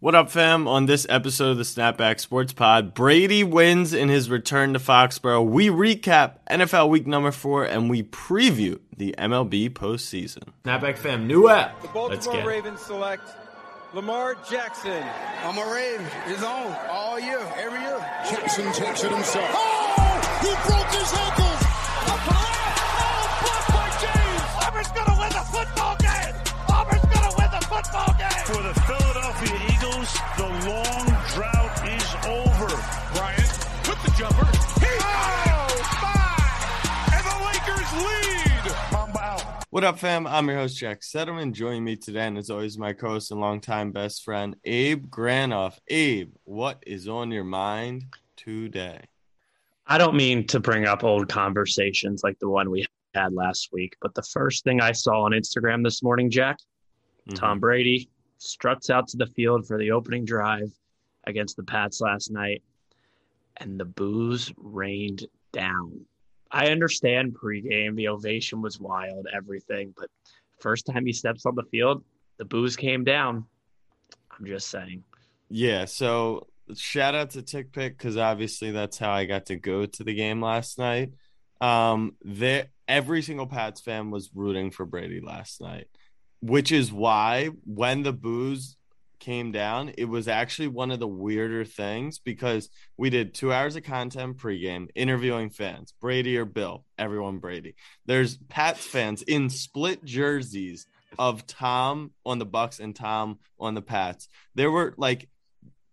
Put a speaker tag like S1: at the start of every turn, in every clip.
S1: What up, fam? On this episode of the Snapback Sports Pod, Brady wins in his return to Foxborough. We recap NFL week number four and we preview the MLB postseason. Snapback fam, new app.
S2: The Baltimore Ravens select Lamar Jackson.
S3: I'm a Raven. It's on all year, every year.
S4: Jackson takes it himself.
S5: Oh! He broke his ankles!
S6: Up the left! Oh, blocked by James! Auburn's gonna win the football game! Auburn's gonna win the football game!
S7: For the Philadelphia Eagles, the long drought is over.
S8: Bryant with the jumper. He
S6: oh, my! And the Lakers lead!
S7: Mamba out.
S1: What up, fam? I'm your host, Jack Settleman. Joining me today, and as always, my co host and longtime best friend, Abe Granoff. Abe, what is on your mind today?
S9: I don't mean to bring up old conversations like the one we had last week, but the first thing I saw on Instagram this morning, Jack, mm-hmm. Tom Brady struts out to the field for the opening drive against the Pats last night, and the boos rained down. I understand pregame, the ovation was wild, everything, but first time he steps on the field, the boos came down. I'm just saying.
S1: Yeah, so shout out to TickPick because obviously that's how I got to go to the game last night. Um, there every single Pats fan was rooting for Brady last night, which is why when the boos came down, it was actually one of the weirder things because we did two hours of content pregame interviewing fans, Brady or Bill, everyone Brady. There's Pats fans in split jerseys of Tom on the Bucks and Tom on the Pats. There were like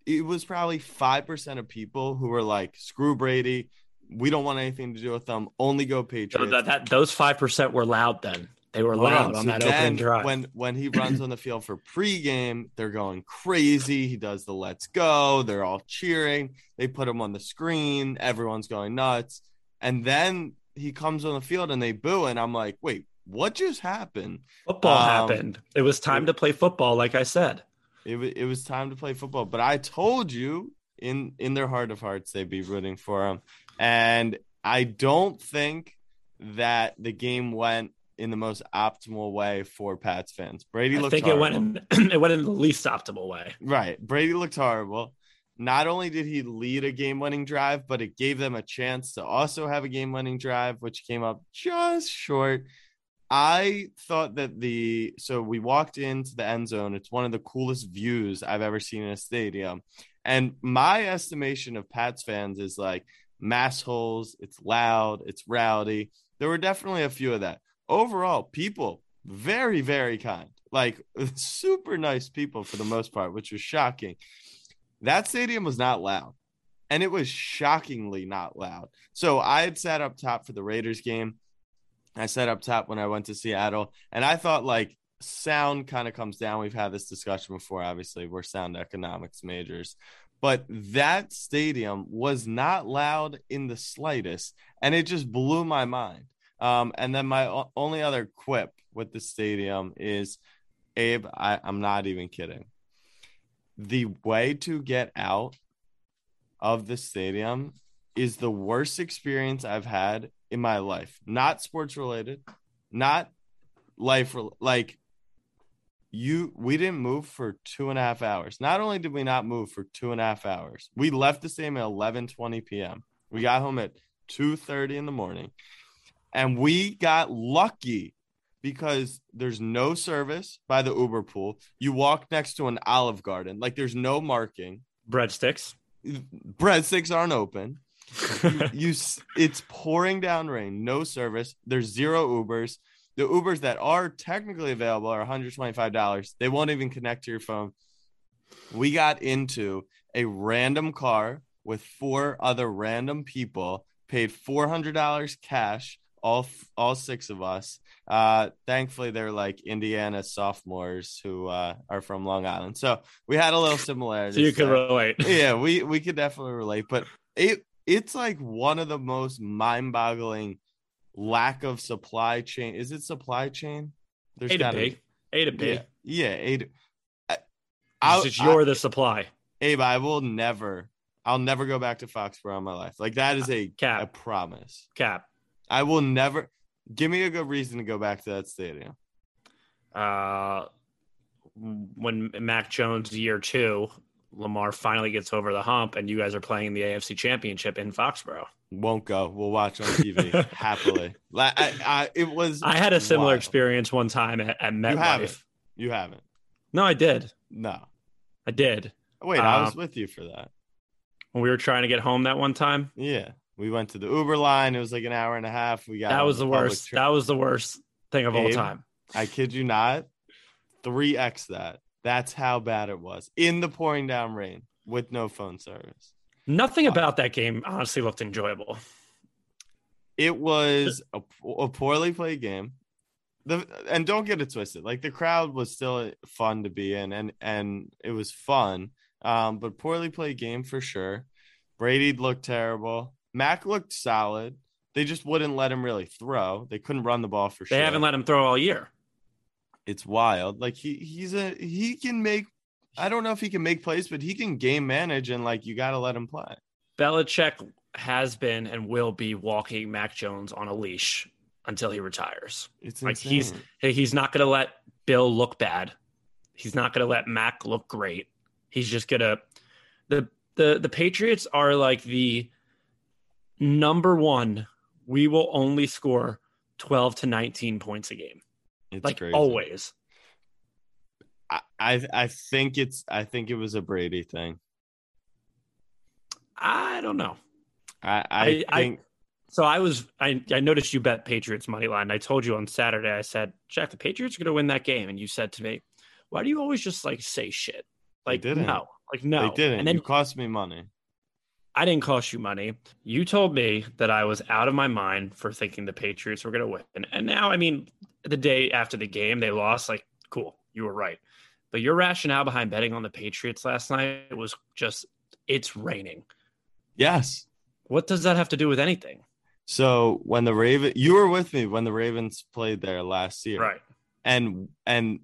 S1: it was probably 5% of people who were like screw Brady, we don't want anything to do with them, only go Patriots.
S9: So that, that, those 5% were loud then. They were loud on, on so that opening drive.
S1: When when he runs on the field for pregame, they're going crazy. He does the let's go. They're all cheering. They put him on the screen. Everyone's going nuts. And then he comes on the field and they boo. And I'm like, wait, what just happened?
S9: Football um, happened. It was time it, to play football, like I said.
S1: It, it was time to play football. But I told you in in their heart of hearts they'd be rooting for him. And I don't think that the game went in the most optimal way for Pats fans. Brady looked. I think horrible.
S9: it went in, it went in the least optimal way.
S1: Right, Brady looked horrible. Not only did he lead a game-winning drive, but it gave them a chance to also have a game-winning drive, which came up just short. I thought that the so we walked into the end zone. It's one of the coolest views I've ever seen in a stadium. And my estimation of Pats fans is like mass holes, it's loud, it's rowdy. There were definitely a few of that overall, people very, very kind, like super nice people for the most part, which was shocking. That stadium was not loud, and it was shockingly not loud. So I had sat up top for the Raiders game. I sat up top when I went to Seattle, and I thought like sound kind of comes down. We've had this discussion before, obviously, we're sound economics majors. But that stadium was not loud in the slightest. And it just blew my mind. Um, and then my only other quip with the stadium is, Abe, I, I'm not even kidding. The way to get out of the stadium is the worst experience I've had in my life. Not sports related, not life re- like you we didn't move for two and a half hours. Not only did we not move for two and a half hours, we left the stadium at 11 20 p.m. We got home at 2 30 in the morning. And we got lucky because there's no service by the Uber pool. You walk next to an Olive Garden, like there's no marking.
S9: Breadsticks.
S1: Breadsticks aren't open. you, you, it's pouring down rain, no service. There's zero Ubers. The Ubers that are technically available are $125. They won't even connect to your phone. We got into a random car with four other random people, paid $400 cash all all six of us. Uh, thankfully, they're like Indiana sophomores who uh, are from Long Island, so we had a little similarity.
S9: so you can relate.
S1: yeah, we we could definitely relate, but it it's like one of the most mind-boggling lack of supply chain. Is it supply chain?
S9: There's A to B. Be. A to B.
S1: Yeah, yeah A to.
S9: I, just you're I, the supply.
S1: Abe, I will never. I'll never go back to Foxborough in my life. Like that is a cap. A promise.
S9: Cap.
S1: I will never give me a good reason to go back to that stadium.
S9: Uh, when Mac Jones year two, Lamar finally gets over the hump, and you guys are playing in the AFC Championship in Foxborough.
S1: Won't go. We'll watch on TV happily. I, I, it was.
S9: I had a similar
S1: wild.
S9: experience one time at, at MetLife.
S1: You haven't. You haven't.
S9: No, I did.
S1: No.
S9: I did.
S1: Wait, I was
S9: Um,
S1: with you for that.
S9: When we were trying to get home that one time,
S1: Yeah. We went to the Uber line. It was like an hour and a half. We got
S9: that was the worst. That was the worst thing of all time.
S1: I kid you not. 3x that. That's how bad it was in the pouring down rain with no phone service.
S9: Nothing about that game honestly looked enjoyable.
S1: It was a, a poorly played game. The and don't get it twisted. Like the crowd was still fun to be in, and and it was fun. Um, but poorly played game for sure. Brady looked terrible. Mac looked solid. They just wouldn't let him really throw. They couldn't run the ball for
S9: They
S1: sure.
S9: They haven't let him throw all year.
S1: it's wild. Like he he's a he can make. I don't know if he can make plays, but he can game manage, and like you got to let him play.
S9: Belichick has been and will be walking Mac Jones on a leash until he retires.
S1: It's
S9: Like he's
S1: insane.
S9: hey, he's not going to let Bill look bad. He's not going to let Mac look great. He's just going to the the the Patriots are like the number 1 we will only score 12 to 19 points a game.
S1: It's
S9: Like
S1: crazy.
S9: always.
S1: I, I I think it's I think it was a Brady thing.
S9: I don't know.
S1: I I,
S9: I- I-
S1: think
S9: So I was I, I noticed you bet Patriots money line. I told you on Saturday. I said, Jack, the Patriots are going to win that game, and you said to me, "Why do you always just like say shit?" Like
S1: didn't.
S9: no, like no.
S1: they didn't.
S9: And then
S1: you cost me money.
S9: I didn't cost you money. You told me that I was out of my mind for thinking the Patriots were going to win, and now I mean, the day after the game they lost. Like, cool, you were right. But your rationale behind betting on the Patriots last night was just it's raining.
S1: Yes.
S9: What does that have to do with anything?
S1: So when the Raven, you were with me when the Ravens played there last year,
S9: Right.
S1: And and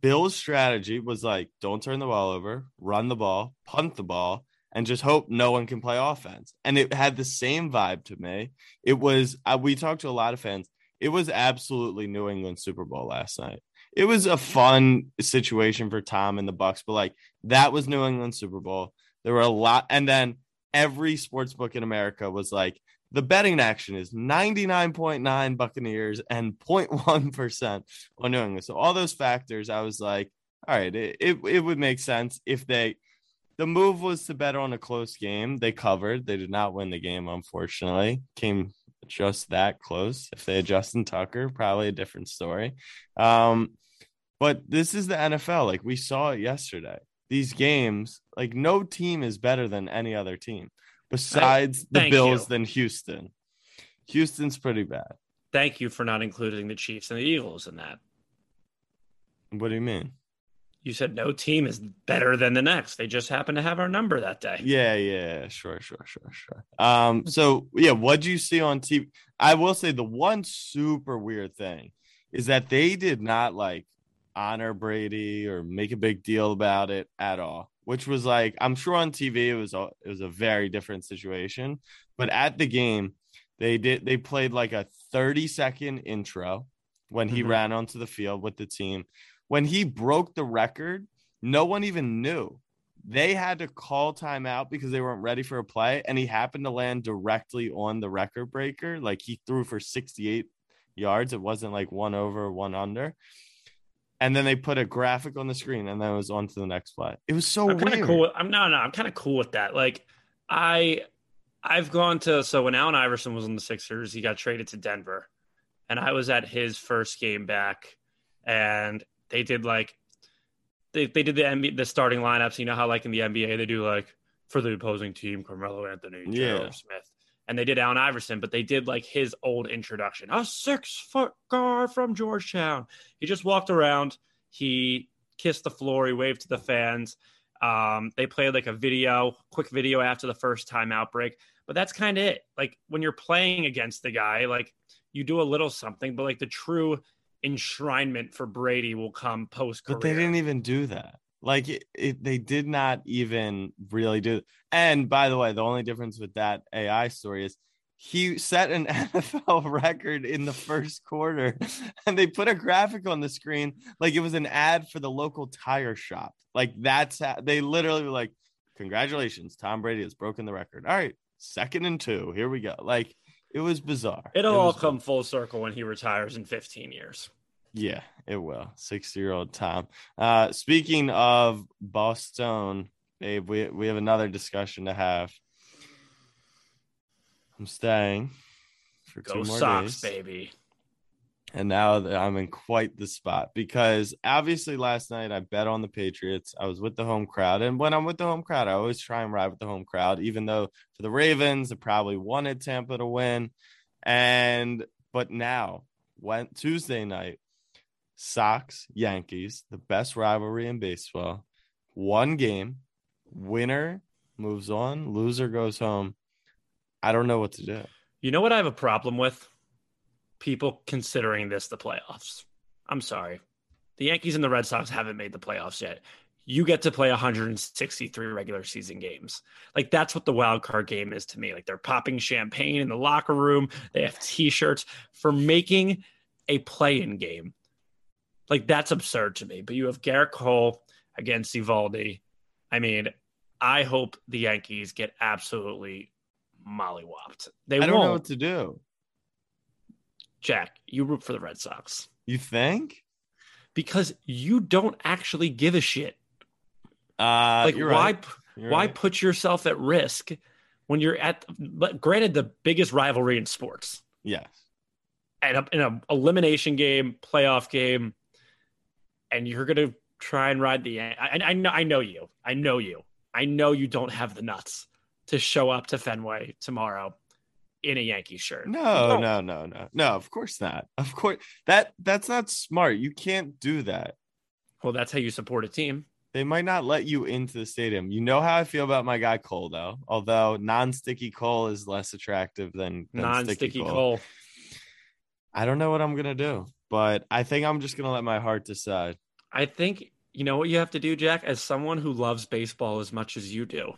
S1: Bill's strategy was like, don't turn the ball over, run the ball, punt the ball, and just hope no one can play offense. And it had the same vibe to me. It was. We talked to a lot of fans. It was absolutely New England Super Bowl last night. It was a fun situation for Tom and the Bucks, but like that was New England Super Bowl. There were a lot, and then every sports book in America was like, the betting action is 99.9 Buccaneers and 0.1% on New England. So all those factors, I was like, all right, it, it, it would make sense if they the move was to bet on a close game. They covered. They did not win the game, unfortunately. Came just that close. If they had Justin Tucker, probably a different story. Um, but this is the NFL. Like we saw it yesterday. These games, like no team is better than any other team besides the Bills
S9: you.
S1: than Houston. Houston's pretty bad.
S9: Thank you for not including the Chiefs and the Eagles in that.
S1: What do you mean?
S9: You said no team is better than the next. They just happen to have our number that day.
S1: Yeah, yeah, sure, sure, sure, sure. Um, so yeah, what do you see on TV? I will say the one super weird thing is that they did not like honor Brady or make a big deal about it at all. Which was like, I'm sure on TV it was a, it was a very different situation, but at the game they did they played like a 30 second intro when he
S9: Mhm.
S1: ran onto the field with the team. When he broke the record, no one even knew they had to call timeout because they weren't ready for a play and he happened to land directly on the record breaker like he threw for 68 yards it wasn't like one over one under and then they put a graphic on the screen and then it was on to the next play it was so
S9: I'm
S1: weird
S9: cool. I'm no, no. I'm kind of cool with that. Like, I, I've gone to so when Allen Iverson was on the Sixers, he got traded to Denver, and I was at his first game back, and they did like, they they did the NBA, the starting lineups. You know how like in the NBA they do like for the opposing team, Carmelo Anthony,
S1: Yeah.
S9: Smith. And they did Allen Iverson, but they did like his old introduction. A six foot guard from Georgetown. He just walked around. He kissed the floor. He waved to the fans. Um, they played like a video, quick video after the first timeout break. But that's kind of it. Like when you're playing against the guy, like you do a little something, but like the true enshrinement for Brady will come post
S1: but they didn't even do that like it, it, they did not even really do and by the way the only difference with that ai story is he set an NFL record in the first quarter, and they put a graphic on the screen like it was an ad for the local tire shop. Like that's how they literally were like, "Congratulations, Tom Brady has broken the record." All right, second and two, here we go. Like it was bizarre.
S9: It'll
S1: It
S9: all
S1: was
S9: come full circle when he retires in 15 years.
S1: Yeah, it will. 60 year old Tom. Uh, speaking of Boston, Babe, we, we have another discussion to have. I'm staying for
S9: Go
S1: two more
S9: Sox,
S1: days.
S9: baby.
S1: And now that I'm in quite the spot because obviously last night I bet on the Patriots. I was with the home crowd. And when I'm with the home crowd, I always try and ride with the home crowd, even though for the Ravens, I probably wanted Tampa to win. And but now, went Tuesday night, Sox, Yankees, the best rivalry in baseball. One game, winner moves on, loser goes home. I don't know what to do.
S9: You know what I have a problem with? People considering this the playoffs. I'm sorry. The Yankees and the Red Sox haven't made the playoffs yet. You get to play 163 regular season games. Like that's what the wild card game is to me. Like they're popping champagne in the locker room. They have t-shirts for making a play-in game. Like that's absurd to me. But you have Gerrit Cole against Eovaldi. I mean, I hope the Yankees get absolutely mollywopped. They
S1: I don't
S9: won't.
S1: know what to do.
S9: Jack, you root for the Red Sox
S1: You think?
S9: because you don't actually give a shit.
S1: Uh,
S9: Like,
S1: you're
S9: why?
S1: right.
S9: Why
S1: right.
S9: put yourself at risk when you're at? But granted, the biggest rivalry in sports,
S1: Yes.
S9: and in an elimination game, playoff game, and you're gonna try and ride the. I, I know, I know you. I know you. I know you don't have the nuts to show up to Fenway tomorrow in a Yankee shirt.
S1: No, no, no, no, no. Of course not. Of course that that's not smart. You can't do that.
S9: Well, that's how you support a team.
S1: They might not let you into the stadium. You know how I feel about my guy Cole, though. Although non-sticky Cole is less attractive than, than
S9: Non-sticky
S1: sticky
S9: Cole.
S1: I don't know what I'm gonna do, but I think I'm just gonna let my heart decide.
S9: I think you know what you have to do, Jack, as someone who loves baseball as much as you do.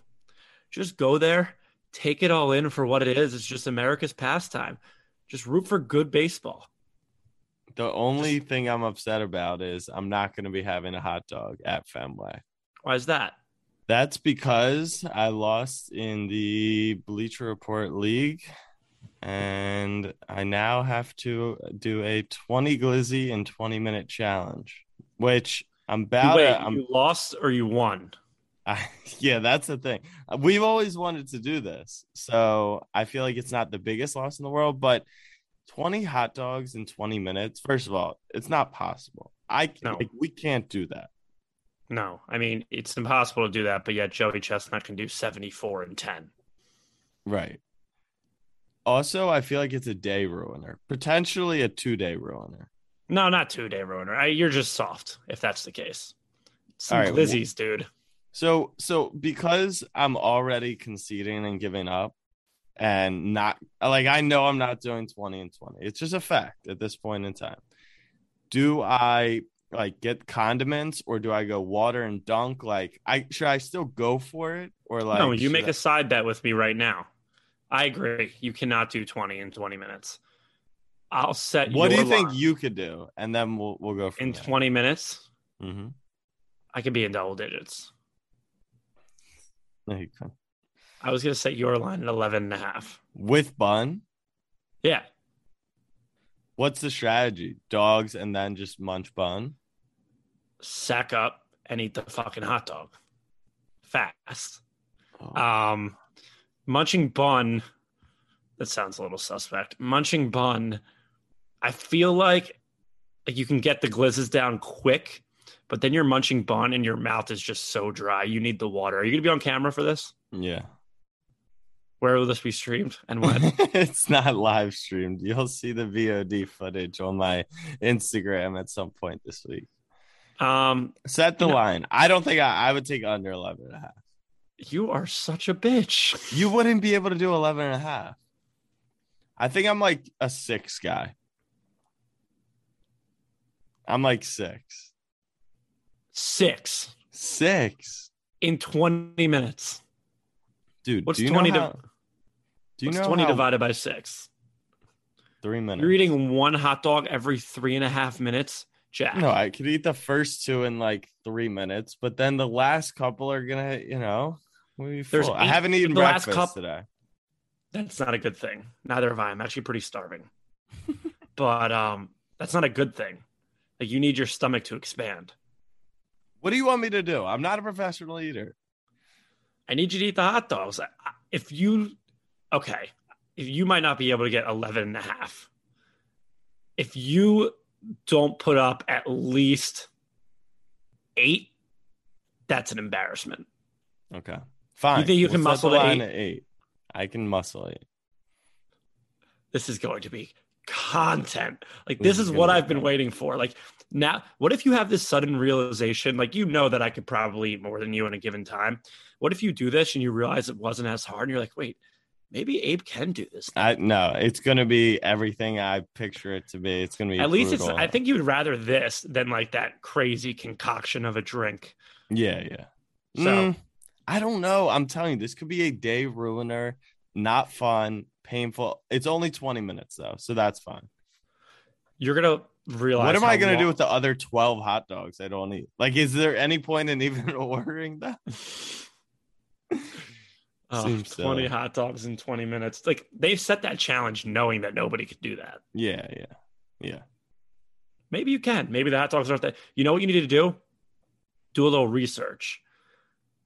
S9: Just go there, take it all in for what it is. It's just America's pastime. Just root for good baseball.
S1: The only thing I'm upset about is I'm not gonna be having a hot dog at Fenway.
S9: Why is that?
S1: That's because I lost in the Bleacher Report League, and I now have to do a 20 glizzy and 20 minute challenge, which I'm about.
S9: Wait,
S1: to- I'm,
S9: you lost or you won?
S1: I, yeah, that's the thing. We've always wanted to do this, so I feel like it's not the biggest loss in the world, but 20 hot dogs in 20 minutes. First of all, it's not possible. I
S9: No.
S1: like we can't do that.
S9: No, I mean it's impossible to do that. But yet Joey Chestnut can do seventy-four and ten.
S1: Right. Also, I feel like it's a day ruiner, potentially a two day ruiner.
S9: No, not two day ruiner. I, you're just soft if that's the case. Some
S1: All right,
S9: glizzies, dude.
S1: So, so because I'm already conceding and giving up, and not like I know I'm not doing 20 and 20. It's just a fact at this point in time. Do I like get condiments or do I go water and dunk? Like, I should I still go for it or like?
S9: no, you make
S1: I-
S9: a side bet with me right now. I agree. You cannot do 20 in 20 minutes. I'll set
S1: What do you think you could do, and then we'll we'll go
S9: in
S1: there.
S9: 20 minutes?
S1: Mm-hmm.
S9: I could be in double digits.
S1: There you go.
S9: I was going to set your line at 11 and a half.
S1: With bun.
S9: Yeah.
S1: What's the strategy? Dogs and then just munch bun.
S9: Sack up and eat the fucking hot dog fast.
S1: Oh.
S9: Um, munching bun. That sounds a little suspect. Munching bun. I feel like like you can get the glizzes down quick, but then you're munching bun and your mouth is just so dry. You need the water. Are you gonna be on camera for this?
S1: yeah.
S9: Where will this be streamed and when?
S1: it's not live streamed. You'll see the VOD footage on my Instagram at some point this week.
S9: um,
S1: Set the line. I don't think I, I would take under 11 and a half.
S9: You are such a bitch.
S1: You wouldn't be able to do 11 and a half. I think I'm like a six guy. I'm like six.
S9: Six
S1: Six.
S9: in 20 minutes.
S1: Dude,
S9: What's
S1: do you
S9: 20
S1: know
S9: to-
S1: how, Do you know
S9: 20
S1: how-
S9: divided by six?
S1: three minutes?
S9: You're eating one hot dog every three and a half minutes, Jack.
S1: No, I could eat the first two in like three minutes, but then the last couple are gonna, you know,
S9: There's
S1: full. I haven't eaten
S9: the last
S1: breakfast
S9: cup-
S1: today.
S9: That's not a good thing. Neither have I. I'm actually pretty starving. but um, that's not a good thing. Like you need your stomach to expand.
S1: What do you want me to do? I'm not a professional eater.
S9: I need you to eat the hot dogs. If you, okay, if you might not be able to get 11 and a half. If you don't put up at least eight, that's an embarrassment.
S1: Okay, fine.
S9: think you
S1: We'll
S9: can muscle
S1: the
S9: to
S1: line
S9: eight?
S1: at eight? I can muscle eight.
S9: This is going to be content. Like this,
S1: This is
S9: is what
S1: gonna be
S9: I've been waiting for. Like now, what if you have this sudden realization? Like you know that I could probably eat more than you in a given time. What if you do this and you realize it wasn't as hard, and you're like, wait, maybe Abe can do this.
S1: I no, it's gonna be everything I picture it to be. It's gonna be
S9: At least it's. I think you would rather this than like that crazy concoction of a drink.
S1: Yeah, yeah.
S9: So
S1: Mm, I don't know. I'm telling you, this could be a day ruiner. Not fun, painful. It's only 20 minutes though, so that's fine.
S9: you're gonna realize.
S1: what am I gonna do with the other 12 hot dogs I don't eat? Like, is there any point in even ordering that?
S9: Oh, 20
S1: silly.
S9: hot dogs in 20 minutes. Like they've set that challenge knowing that nobody could do that.
S1: Yeah, yeah, yeah.
S9: Maybe you can. Maybe the hot dogs aren't that. You know what you need to do? Do a little research.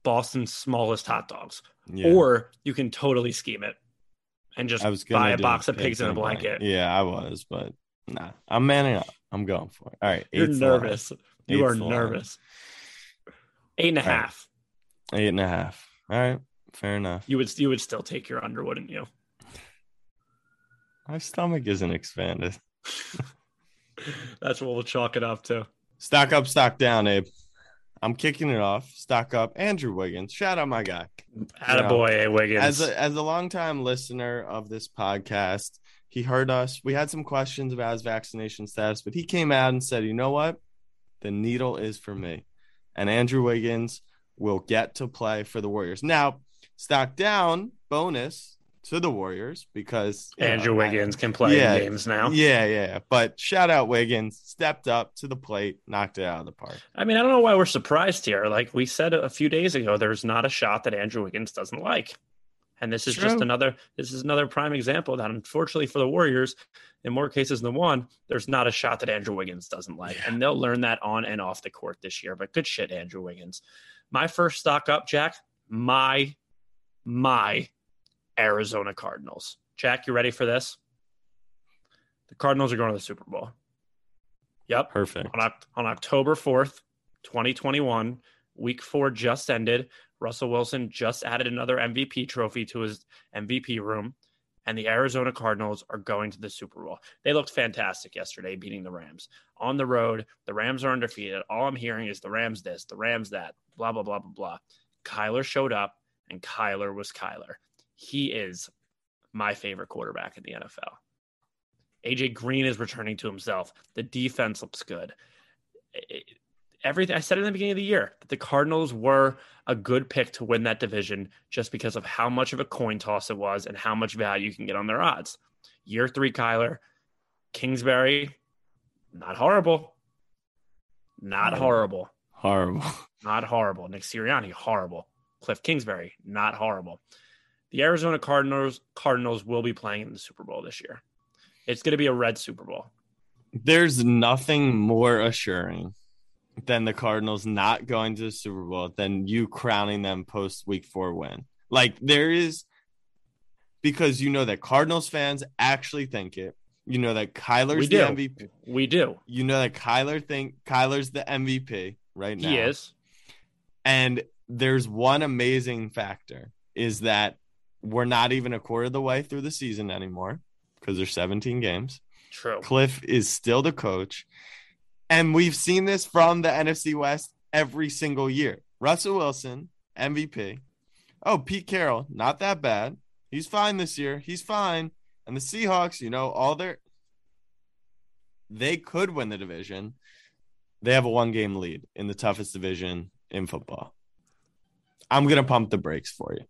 S9: Boston's smallest hot dogs.
S1: yeah.
S9: Or you can totally scheme it and just buy a box of pigs in a blanket.
S1: Yeah, I was, but nah, I'm manning up. I'm going for it. All right,
S9: You're
S1: the line.
S9: nervous. You are
S1: line.
S9: nervous. Eight and a
S1: All right.
S9: half.
S1: Eight and a half. All right, fair enough.
S9: You would you would still take your under, wouldn't you?
S1: My stomach isn't expanded.
S9: That's what we'll chalk it up to.
S1: Stock up, stock down, Abe. I'm kicking it off. Stock up, Andrew Wiggins. Shout out my guy.
S9: Attaboy, A. Wiggins.
S1: As a as a longtime listener of this podcast, he heard us. We had some questions about his vaccination status, but he came out and said, "You know what? The needle is for me." And Andrew Wiggins will get to play for the Warriors. Now, stock down bonus to the Warriors because
S9: Andrew
S1: know, I-
S9: Wiggins can play
S1: Yeah.
S9: games now.
S1: Yeah, yeah. But shout out Wiggins, stepped up to the plate, knocked it out of the park.
S9: I mean, I don't know why we're surprised here. Like we said a few days ago, there's not a shot that Andrew Wiggins doesn't like. And this is just another this is another prime example that unfortunately for the Warriors, in more cases than one, there's not a shot that Andrew Wiggins doesn't like. And they'll learn that on and off the court this year. But good shit, Andrew Wiggins. My first stock up, Jack, my my Arizona Cardinals. Jack, you ready for this? The Cardinals are going to the Super Bowl. Yep
S1: Perfect.
S9: on, on October 4th, 2021, week four just ended. Russell Wilson just added another MVP trophy to his MVP room, and the Arizona Cardinals are going to the Super Bowl. They looked fantastic yesterday, beating the Rams. On the road, the Rams are undefeated. All I'm hearing is the Rams this, the Rams that, blah, blah, blah, blah, blah. Kyler showed up, and Kyler was Kyler. He is my favorite quarterback in the NFL. AJ Green is returning to himself. The defense looks good. It- everything I said in the beginning of the year that the Cardinals were a good pick to win that division just because of how much of a coin toss it was and how much value you can get on their odds. Year three, Kyler, Kingsbury, not horrible. Not horrible.
S1: Horrible.
S9: Not horrible. Nick Sirianni, horrible. Kliff Kingsbury, not horrible. The Arizona Cardinals Cardinals will be playing in the Super Bowl this year. It's going to be a red Super Bowl.
S1: There's nothing more assuring than the Cardinals not going to the Super Bowl than you crowning them post week four win. Like there is because you know that Cardinals fans actually think it. You know that Kyler's
S9: We
S1: the
S9: do.
S1: MVP.
S9: We do.
S1: You know that Kyler think Kyler's the MVP right now.
S9: He is.
S1: And there's one amazing factor is that we're not even a quarter of the way through the season anymore because there's 17 games.
S9: True.
S1: Kliff is still the coach. And we've seen this from the NFC West every single year. Russell Wilson, MVP. Oh, Pete Carroll, not that bad. He's fine this year. He's fine. And the Seahawks, you know, all their they could win the division. They have a one game lead in the toughest division in football. I'm gonna pump the brakes for you.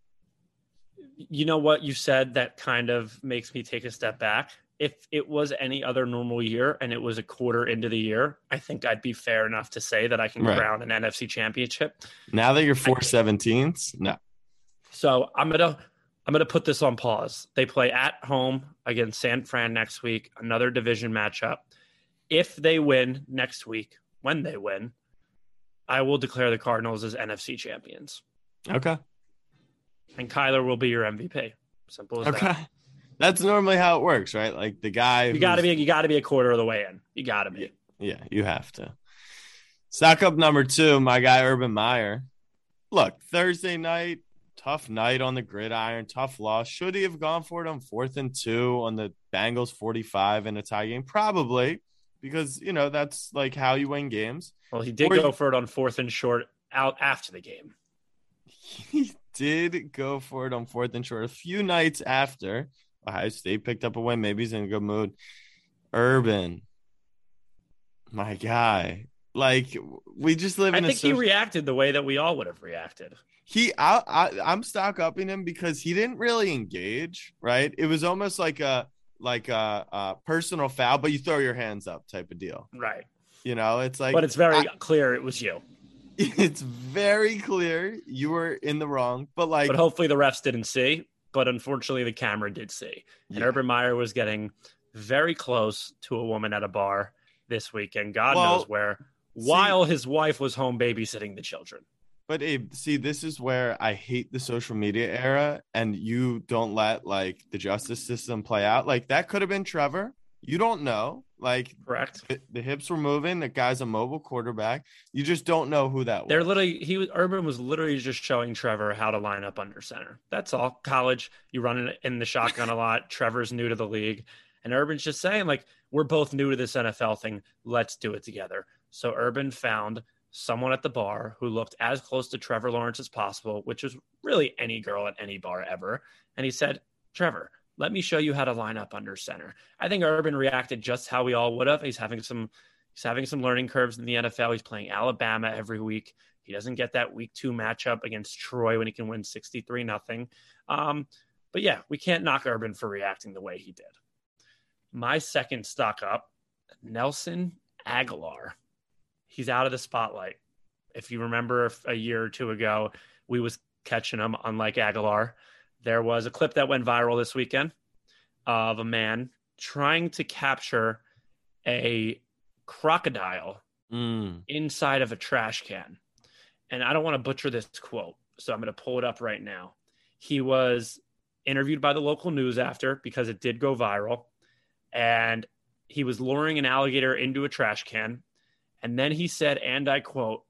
S9: You know what you said that kind of makes me take a step back. If it was any other normal year and it was a quarter into the year, I think I'd be fair enough to say that I can
S1: Right.
S9: crown an NFC championship.
S1: Now that you're four seventeenths, no.
S9: So I'm gonna I'm gonna put this on pause. They play at home against San Fran next week, another division matchup. If they win next week, when they win, I will declare the Cardinals as NFC champions,
S1: Okay.
S9: And Kyler will be your MVP. Simple as
S1: Okay.
S9: that.
S1: That's normally how it works, right? Like the guy
S9: You got to be you got to be a quarter of the way in. You got to be.
S1: Yeah, you have to. Stock up number two, my guy Urban Meyer. Look, Thursday night, tough night on the gridiron, tough loss. Should he have gone for it on fourth and two on the Bengals 45 in a tie game? Probably, because you know that's like how you win games.
S9: Well, he did
S1: Or
S9: go
S1: you-
S9: for it on fourth and short out after the game.
S1: He did go for it on fourth and short a few nights after Ohio State picked up a win. Maybe he's in a good mood. Urban, my guy. Like we just live
S9: I
S1: in
S9: think he
S1: social-
S9: reacted the way that we all would have reacted.
S1: he I, I i'm stock upping him because he didn't really engage right it was almost like a like a, a personal foul but you throw your hands up type of deal
S9: Right.
S1: you know it's like
S9: but it's very
S1: I-
S9: clear it was you.
S1: it's very clear you were in the wrong but like
S9: But hopefully the refs didn't see. But unfortunately, the camera did see. And
S1: Yeah.
S9: Urban Meyer was getting very close to a woman at a bar this weekend. God
S1: Well,
S9: knows where. While his wife was home babysitting the children.
S1: but Abe, see this is where i hate the social media era and you don't let like the justice system play out like that could have been trevor you don't know like
S9: Correct.
S1: the, the hips were moving the guy's a mobile quarterback you just don't know who that was
S9: They're literally he was Urban was literally just showing Trevor how to line up under center. That's all. College, you run in, in the shotgun a lot. Trevor's new to the league, and Urban's just saying like we're both new to this NFL thing. Let's do it together. So Urban found someone at the bar who looked as close to Trevor Lawrence as possible, which is really any girl at any bar ever. And he said, Trevor, let me show you how to line up under center. I think Urban reacted just how we all would have. He's having some he's having some learning curves in the NFL. He's playing Alabama every week. He doesn't get that week two matchup against Troy when he can win 63 nothing. Um, but yeah, we can't knock Urban for reacting the way he did. My second stock up, Nelson Agholor. He's out of the spotlight. If you remember a year or two ago, we was catching him unlike Agholor. There was a clip that went viral this weekend of a man trying to capture a crocodile
S1: Mm.
S9: inside of a trash can. And I don't want to butcher this quote, so I'm going to pull it up right now. He was interviewed by the local news after because it did go viral. And he was luring an alligator into a trash can. And then he said, and I quote,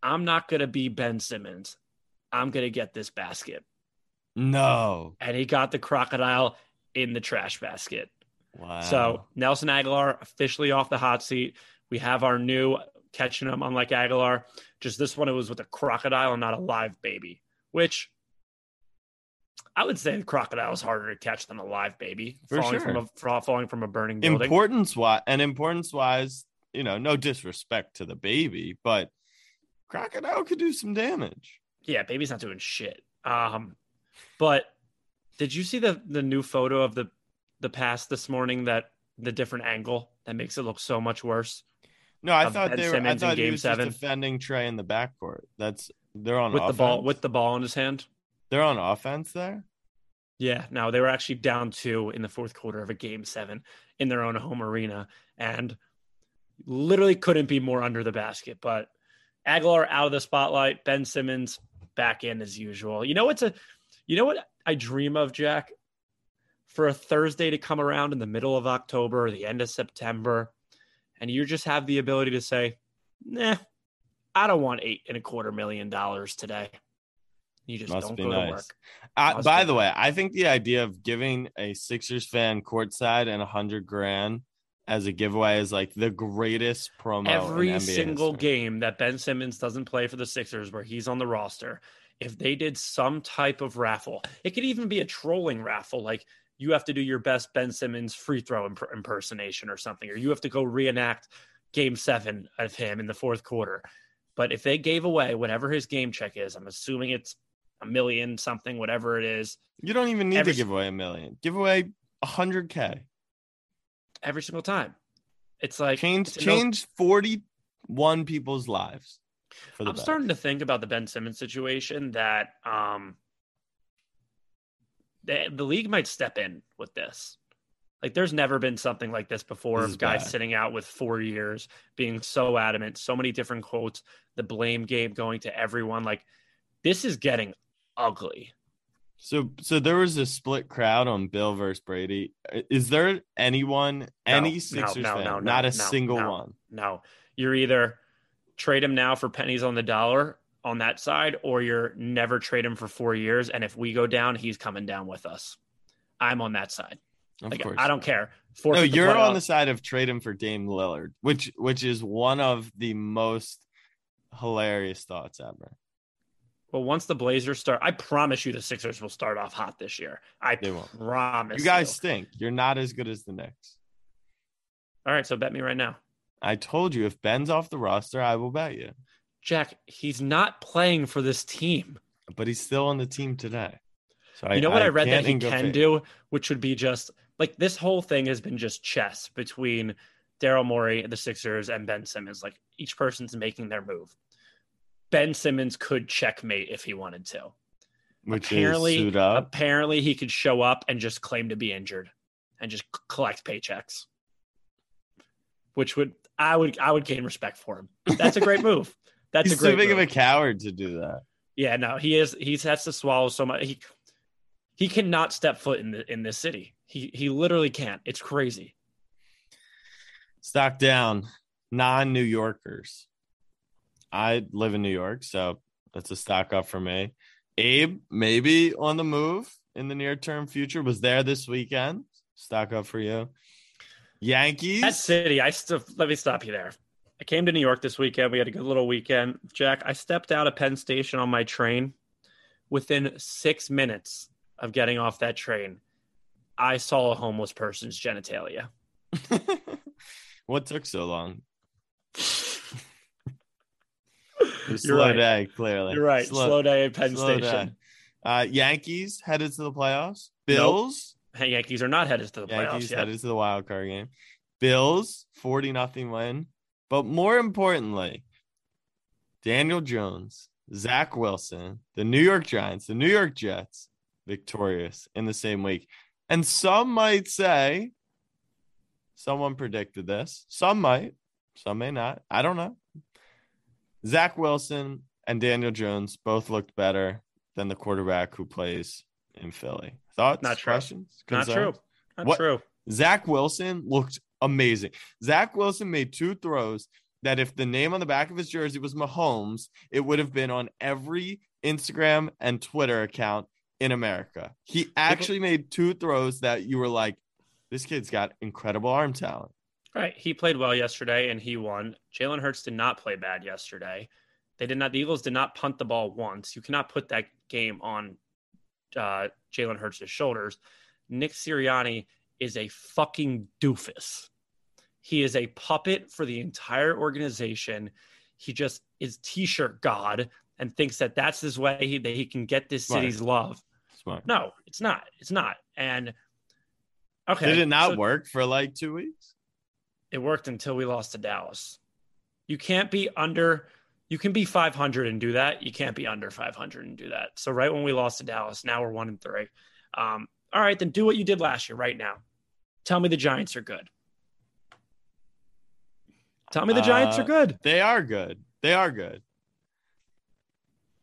S9: I'm not going to be Ben Simmons. I'm going to get this basket.
S1: No
S9: And he got the crocodile in the trash basket.
S1: wow
S9: So Nelson Agholor officially off the hot seat. We have our new catching him, unlike Agholor. Just this one, it was with a crocodile and not a live baby, which I would say the crocodile is harder to catch than a live baby
S1: For
S9: falling
S1: sure.
S9: from a falling from a burning building.
S1: importance wise and importance wise you know no disrespect to the baby but crocodile could do some damage
S9: yeah, baby's not doing shit. Um, but did you see the the new photo of the the pass this morning? That the different angle that makes it look so much worse.
S1: no i thought
S9: Ben
S1: they were i
S9: Simmons
S1: thought he was
S9: seven.
S1: just defending Trae in the backcourt that's they're on
S9: with
S1: offense.
S9: the ball with the ball in his hand.
S1: they're on offense there
S9: Yeah, no, they were actually down two in the fourth quarter of a game seven in their own home arena and literally couldn't be more under the basket. But Agholor out of the spotlight, Ben Simmons back in as usual. You know it's a you know what I dream of, Jack? For a Thursday to come around in the middle of October or the end of September, and you just have the ability to say, nah, I don't want eight and a quarter million dollars today. You just
S1: Must
S9: don't go
S1: nice.
S9: to work.
S1: I, by the way, I think the idea of giving a Sixers fan courtside and a hundred grand as a giveaway is like the greatest promo.
S9: every single
S1: history.
S9: game that Ben Simmons doesn't play for the Sixers where he's on the roster, if they did some type of raffle, it could even be a trolling raffle like you have to do your best Ben Simmons free throw imp- impersonation or something or you have to go reenact game 7 of him in the fourth quarter. But if they gave away whatever his game check is, I'm assuming it's a million something, whatever it is,
S1: You don't even need
S9: Every-
S1: to give away a million. Give away a hundred K.
S9: every single time. It's like
S1: Change
S9: it's no-
S1: change forty one people's lives.
S9: I'm starting to think about the Ben Simmons situation that um the, the league might step in with this. Like there's never been something like this before
S1: This
S9: of guys
S1: bad.
S9: sitting out with four years, being so adamant, so many different quotes, the blame game going to everyone. Like this is getting ugly.
S1: So so there was a split crowd on Bill versus Brady. Is there anyone, any Sixers
S9: no,
S1: fan,
S9: no,
S1: not a
S9: no,
S1: single
S9: no.
S1: one?
S9: No, you're either trade him now for pennies on the dollar on that side, or you're never trade him for four years. And if we go down, he's coming down with us. I'm on that side.
S1: Of
S9: Like
S1: course.
S9: I don't care.
S1: No, you're on the side of trade him for Dame Lillard, which which is one of the most hilarious thoughts ever.
S9: Well, once the Blazers start, I promise you the Sixers will start off hot this year. I
S1: They won't.
S9: promise.
S1: You guys stink. You're not as good as the Knicks.
S9: All right, so bet me right now.
S1: I told you if Ben's off the roster, I will bet you.
S9: Jack, he's not playing for this team.
S1: But he's still on the team today. So
S9: You know what I, read that he can do, which would be just like this whole thing has been just chess between Daryl Morey, and the Sixers, and Ben Simmons. Like each person's making their move. Ben Simmons could checkmate if he wanted to.
S1: which
S9: apparently,
S1: is suit up.
S9: apparently he could show up and just claim to be injured and just collect paychecks. Which would I would I would gain respect for him. That's a great move. That's a great
S1: too big
S9: move.
S1: of a coward to do that.
S9: Yeah, no, he is. He has to swallow so much. He he cannot step foot in the in this city. He he literally can't. It's crazy.
S1: Stock down, non New Yorkers. I live in New York, so that's a stock up for me. Abe, maybe on the move in the near term future, was there this weekend. Stock up for you. Yankees.
S9: That city, I still let me stop you there. I came to New York this weekend. We had a good little weekend. Jack, I stepped out of Penn Station on my train. Within six minutes of getting off that train, I saw a homeless person's genitalia.
S1: what took so long?
S9: You're
S1: slow
S9: right.
S1: day, clearly.
S9: You're right. Slow, day at Penn Station.
S1: Uh, Yankees headed to the playoffs. Bills.
S9: Hey, Yankees are not headed to the
S1: Yankees
S9: playoffs yet.
S1: headed to the wild card game. Bills 40 nothing win. But more importantly, Daniel Jones, Zach Wilson, the New York Giants, the New York Jets victorious in the same week. And some might say someone predicted this. Some might, some may not. I don't know. Zach Wilson and Daniel Jones both looked better than the quarterback who plays in Philly. Thoughts?
S9: Not true.
S1: Questions?
S9: Not true. Not
S1: What-
S9: true.
S1: Zach Wilson looked amazing. Zach Wilson made two throws that if the name on the back of his jersey was Mahomes, it would have been on every Instagram and Twitter account in America. He actually made two throws that you were like, this kid's got incredible arm talent.
S9: Right. He played well yesterday and he won. Jalen Hurts did not play bad yesterday. They did not, the Eagles did not punt the ball once. You cannot put that game on uh, Jalen Hurts' his shoulders. Nick Sirianni is a fucking doofus. He is a puppet for the entire organization. He just is t shirt God and thinks that that's his way he, that he can get this
S1: Smart.
S9: city's love.
S1: Smart.
S9: No, it's not. It's not. And okay.
S1: Did it not
S9: so-
S1: work for like two weeks?
S9: it worked until we lost to Dallas. You can't be under you can be 500 and do that. You can't be under 500 and do that. So right when we lost to Dallas, now we're 1 and 3. Um all right, then do what you did last year right now. Tell me the Giants are good. Tell me the Giants
S1: Uh,
S9: are good.
S1: They are good. They are good.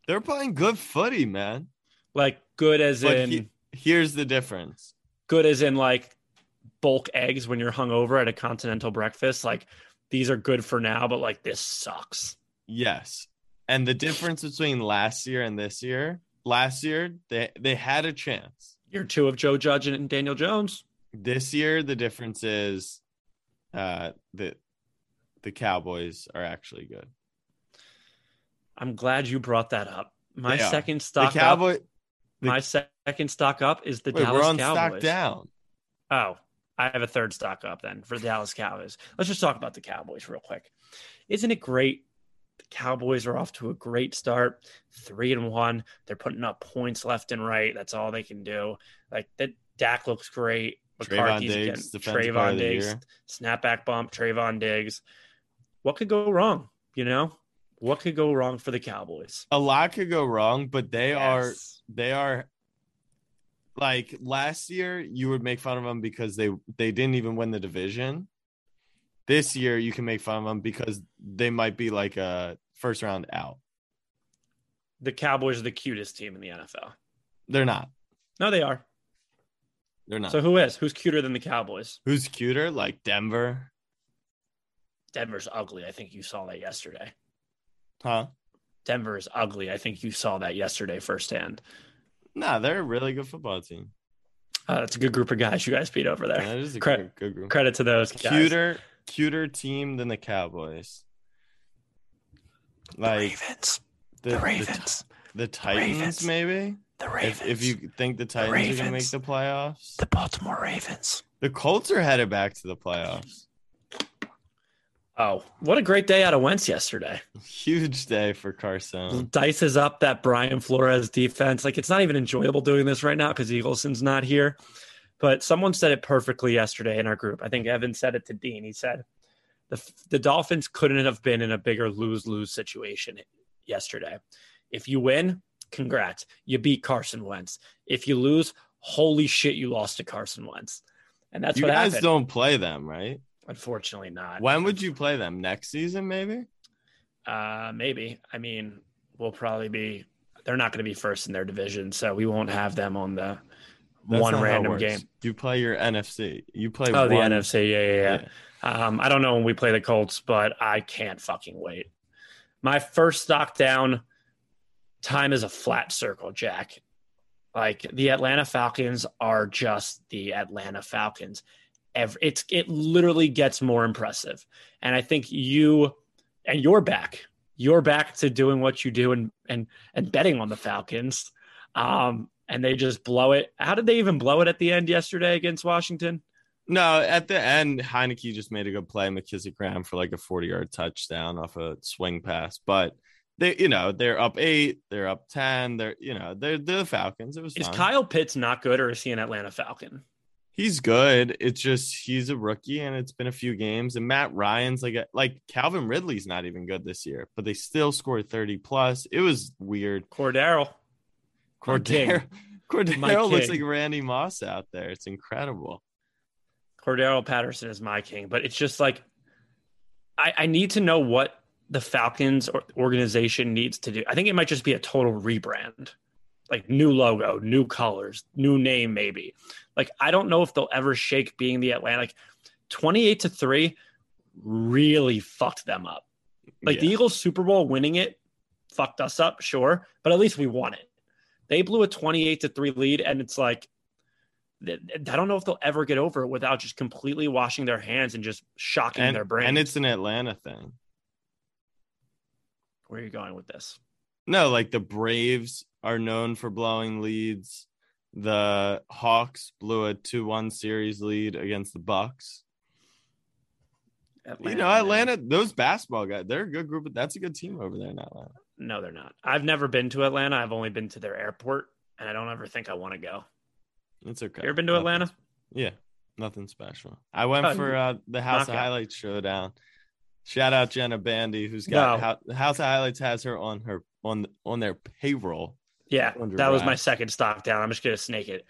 S1: They're playing good footy, man.
S9: Like good as
S1: But
S9: in
S1: he- here's the difference.
S9: good as in like bulk eggs when you're hungover at a continental breakfast. Like these are good for now, but like this sucks.
S1: Yes. And the difference between last year and this year, last year they they had a chance.
S9: Year two of Joe Judge and Daniel Jones.
S1: This year the difference is uh the the Cowboys are actually good.
S9: I'm glad you brought that up. My
S1: They are.
S9: second
S1: The
S9: stock
S1: Cowboy
S9: up, my second stock up is the
S1: wait,
S9: Dallas Cowboys.
S1: stock down.
S9: Oh, I have a third stock up then for the Dallas Cowboys. Let's just talk about the Cowboys real quick. Isn't it great The Cowboys are off to a great start, three and one. They're putting up points left and right. That's all they can do. Like that, Dak looks great.
S1: Trevon Diggs, defensive player of Trevon
S9: Diggs, snapback bump, Trevon Diggs. What could go wrong? You know, what could go wrong for the Cowboys?
S1: A lot could go wrong, but they are they are like last year you would make fun of them because they they didn't even win the division. This year you can make fun of them because they might be like a first round out.
S9: the Cowboys are the cutest team in the NFL.
S1: They're not.
S9: No, they are.
S1: They're not.
S9: So who is? Who's cuter than the Cowboys?
S1: Who's cuter? Like Denver?
S9: Denver's ugly. I think you saw that yesterday.
S1: Huh?
S9: Denver is ugly. I think you saw that yesterday firsthand.
S1: Nah, they're a really good football team.
S9: Uh, that's a good group of guys you guys beat over there.
S1: That is a
S9: Cre-
S1: good, good group.
S9: Credit to those guys.
S1: Cuter, cuter team than the Cowboys.
S9: The
S1: Like
S9: Ravens.
S1: the,
S9: The
S1: the-
S9: Ravens.
S1: the, Titans,
S9: Ravens.
S1: maybe.
S9: The Ravens.
S1: if you think the Titans are gonna make the playoffs,
S9: the Baltimore Ravens.
S1: the Colts are headed back to the playoffs.
S9: Oh, what a great day out of Wentz yesterday.
S1: Huge day for Carson.
S9: dices up that Brian Flores defense. Like it's not even enjoyable doing this right now because Eagleson's not here. But someone said it perfectly yesterday in our group. I think Evan said it to Dean. He said the the Dolphins couldn't have been in a bigger lose lose situation yesterday. If you win, congrats, you beat Carson Wentz. If you lose, holy shit, you lost to Carson Wentz. And that's
S1: you
S9: what
S1: guys
S9: happened.
S1: don't play them, right?
S9: Unfortunately, not.
S1: When would you play them? Next season, maybe?
S9: Uh, maybe. I mean, we'll probably be. They're not going to be first in their division, so we won't have them on the
S1: That's
S9: one
S1: not how it
S9: random game.
S1: You play your NFC. You play
S9: Oh, the
S1: one-
S9: NFC. Yeah, yeah, yeah. Um, I don't know when we play the Colts, but I can't fucking wait. My first stock down time is a flat circle, Jack. Like the Atlanta Falcons are just the Atlanta Falcons. Every, it's it literally gets more impressive, and I think you and you're back. You're back to doing what you do and and and betting on the Falcons. Um, and they just blow it. How did they even blow it at the end yesterday against Washington?
S1: No, at the end, Heinicke just made a good play. McKissic ran for like a 40 yard touchdown off a swing pass. But they, you know, they're up eight, they're up 10. They're, you know, they're, they're the Falcons. It was
S9: Is
S1: fine.
S9: Kyle Pitts not good, or is he an Atlanta Falcon?
S1: he's good. It's just he's a rookie and it's been a few games. And Matt Ryan's like, a, like Calvin Ridley's not even good this year, but they still scored 30 plus. It was weird.
S9: Cordero.
S1: Cordero, Cordero looks like Randy Moss out there. It's incredible.
S9: Cordero Patterson is my king, but it's just like I, I need to know what the Falcons organization needs to do. I think it might just be a total rebrand, like new logo, new colors, new name, maybe. Like I don't know if they'll ever shake being the Atlantic. Twenty-eight to three really fucked them up. Like the Eagles Super Bowl winning it fucked us up, sure, but at least we won it. They blew a 28 to 3 lead and it's like I don't know if they'll ever get over it without just completely washing their hands and just shocking
S1: and,
S9: their brain.
S1: and it's an Atlanta thing.
S9: where are you going with this?
S1: No, like the Braves are known for blowing leads. The Hawks blew a 2-1 series lead against the Bucks. you know,
S9: man.
S1: Atlanta, those basketball guys, they're a good group. That's a good team over there in Atlanta.
S9: No, they're not. I've never been to Atlanta. I've only been to their airport, and I don't ever think I want to go.
S1: It's okay.
S9: You ever been to
S1: Nothing-
S9: Atlanta?
S1: Yeah, nothing special. I went
S9: Oh,
S1: for uh, the House of. Highlights showdown. Shout out Jenna Bandy, who's got
S9: No.
S1: Hou- House of Highlights has her on her on on their payroll.
S9: Yeah, that was my second stock down. I'm just gonna snake it.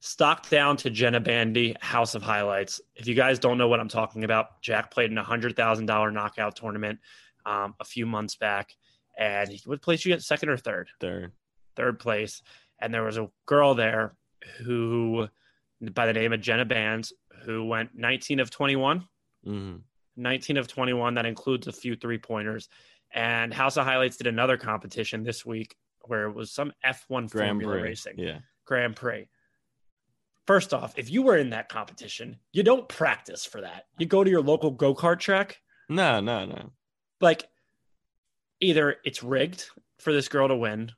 S9: Stock down to Jenna Bandy, House of Highlights. If you guys don't know what I'm talking about, Jack played in a hundred thousand dollar knockout tournament um, a few months back, and he- what place you get second or third?
S1: Third.
S9: Third place. And there was a girl there who, by the name of Jenna Bands, who went 19 of 21.
S1: hmm
S9: 19 of 21. That includes a few three pointers. And House of Highlights did another competition this week where it was some F1
S1: Grand
S9: Formula
S1: Prix.
S9: racing.
S1: Yeah.
S9: Grand Prix. First off, if you were in that competition, you don't practice for that. You go to your local go kart track.
S1: No, no, no.
S9: Like, either it's rigged for this girl to win,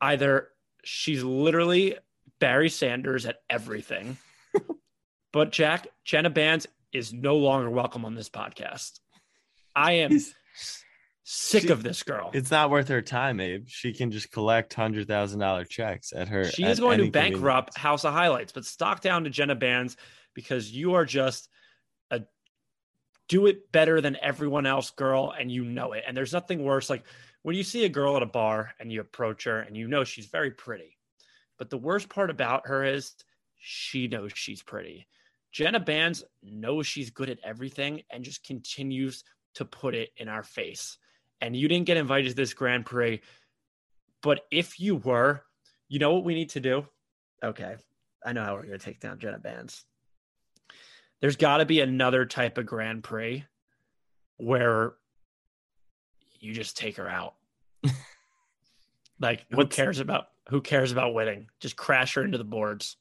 S9: either she's literally Barry Sanders at everything. but Jack, Jenna Bands is no longer welcome on this podcast. I am Sick
S1: She-
S9: of this girl.
S1: It's not worth her time, Abe. She can just collect hundred thousand dollar checks at her.
S9: She
S1: at
S9: is going to bankrupt. House of Highlights, but stock down to Jenna Bands because you are just do it better than everyone else girl and you know it. And there's nothing worse like when you see a girl at a bar and you approach her and you know she's very pretty. But the worst part about her is she knows she's pretty. Jenna Bands knows she's good at everything and just continues to put it in our face. And you didn't get invited to this Grand Prix, but if you were, you know what we need to do? Okay. I know how we're going to take down Jenna Bands. There's got to be another type of Grand Prix where you just take her out. like who
S1: What's-
S9: cares about who cares about winning? Just crash her into the boards.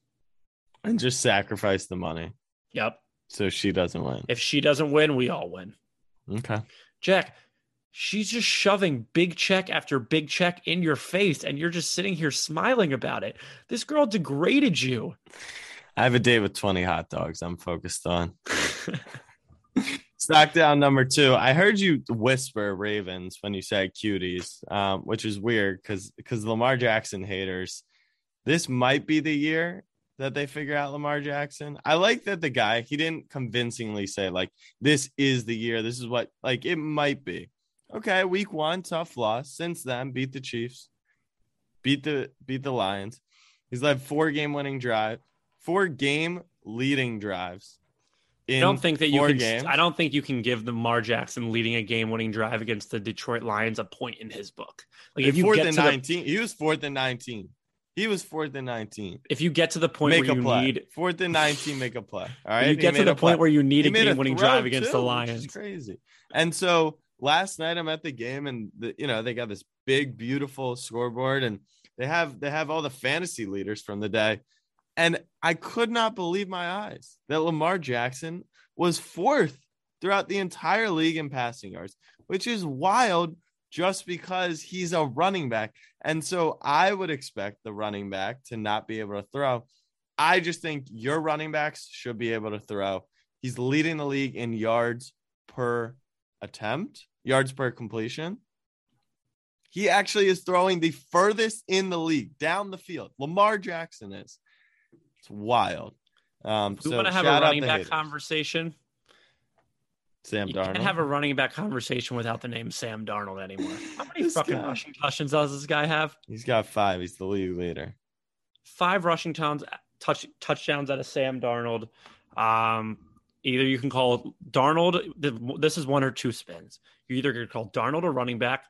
S1: and just sacrifice the money
S9: Yep.
S1: so she doesn't win.
S9: If she doesn't win, we all win.
S1: Okay.
S9: Jack, she's just shoving big check after big check in your face, and you're just sitting here smiling about it. This girl degraded you.
S1: I have a date with 20 hot dogs I'm focused on. Stock down number two. I heard you whisper Ravens when you said cuties, um, which is weird because because Lamar Jackson haters. This might be the year that they figure out Lamar Jackson. I like that the guy he didn't convincingly say like this is the year. This is what like it might be. Okay, week one, tough loss. Since then, beat the Chiefs, beat the beat the Lions. He's led four game winning drive, four game leading drives.
S9: I don't think that you can.
S1: games.
S9: I don't think you can give Lamar Jackson leading a game-winning drive against the Detroit Lions a point in his book. Like if you
S1: fourth
S9: get
S1: and
S9: to the,
S1: 19, he was fourth and 19. He was fourth and 19.
S9: if you get to the point
S1: Make
S9: where you
S1: play.
S9: need,
S1: fourth and 19, make a play. All right.
S9: you get to the
S1: a play.
S9: point where you need
S1: He
S9: a game-winning drive against the
S1: too, which
S9: Lions.
S1: crazy. And so last night I'm at the game and the, you know they got this big beautiful scoreboard and they have they have all the fantasy leaders from the day. And I could not believe my eyes that Lamar Jackson was fourth throughout the entire league in passing yards, which is wild just because he's a running back. And so I would expect the running back to not be able to throw. I just think your running backs should be able to throw. He's leading the league in yards per attempt, yards per completion. He actually is throwing the furthest in the league down the field. Lamar Jackson is. It's wild. Um,
S9: We
S1: so
S9: want to have a running back
S1: haters.
S9: conversation.
S1: Sam
S9: You
S1: Darnold.
S9: can't have a running back conversation without the name Sam Darnold anymore. How many fucking
S1: guy.
S9: rushing touchdowns does this guy have?
S1: He's got five. He's the league leader.
S9: Five rushing towns, touch touchdowns out of Sam Darnold. Um, either you can call Darnold. This is one or two spins. You either could call Darnold a running back,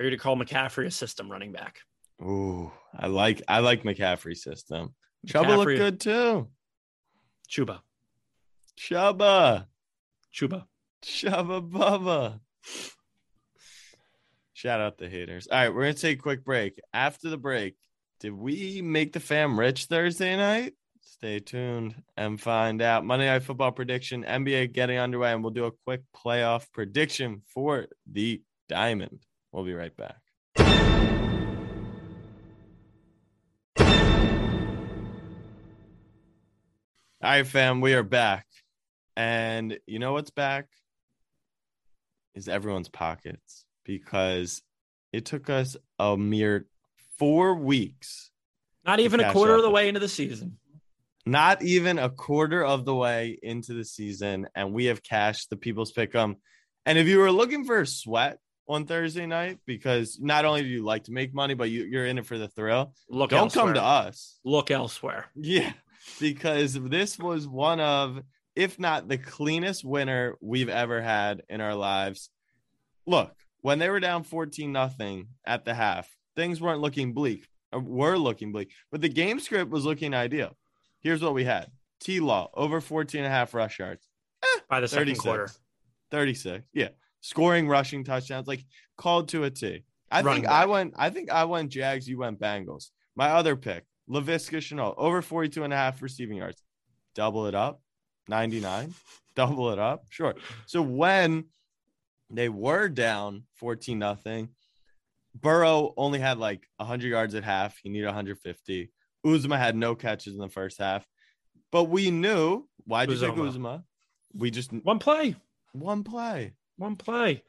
S9: or you could call McCaffrey a system running back.
S1: Ooh, I like I like McCaffrey's system. Chuba looked good too.
S9: Chuba,
S1: Chuba.
S9: Chuba.
S1: Chuba Bubba. Shout out the haters. All right, we're gonna take a quick break. After the break, did we make the fam rich Thursday night? Stay tuned and find out. Monday Night Football prediction, NBA getting underway, and we'll do a quick playoff prediction for the Diamond. We'll be right back. All right, fam, we are back. And you know what's back? Is everyone's pockets because it took us a mere four weeks,
S9: Not even a quarter of the way into the season.
S1: not even a quarter of the way into the season, and we have cashed the people's pick 'em. And if you were looking for a sweat on Thursday night, because not only do you like to make money, but you, you're in it for the thrill,
S9: Look,
S1: don't come to us.
S9: Look elsewhere.
S1: Yeah, because this was one of, if not the cleanest winner we've ever had in our lives. Look, when they were down 14 nothing at the half, things weren't looking bleak, or were looking bleak, but the game script was looking ideal. Here's what we had T Law over 14 and a half rush yards, eh,
S9: By the second
S1: 36.
S9: quarter,
S1: 36. Yeah. Scoring rushing touchdowns, like called to a T. I
S9: Running
S1: think I
S9: back.
S1: went, I think I went Jags, you went Bengals. My other pick, LaVisca Chanel, over 42 and a half receiving yards. Double it up, 99. Double it up. Sure. So when they were down 14 nothing, Burrow only had like 100 yards at half. He needed 150. Uzomah had no catches in the first half. But we knew why'd you pick
S9: Uzomah.
S1: Uzma? We just
S9: one play,
S1: one play.
S9: one play.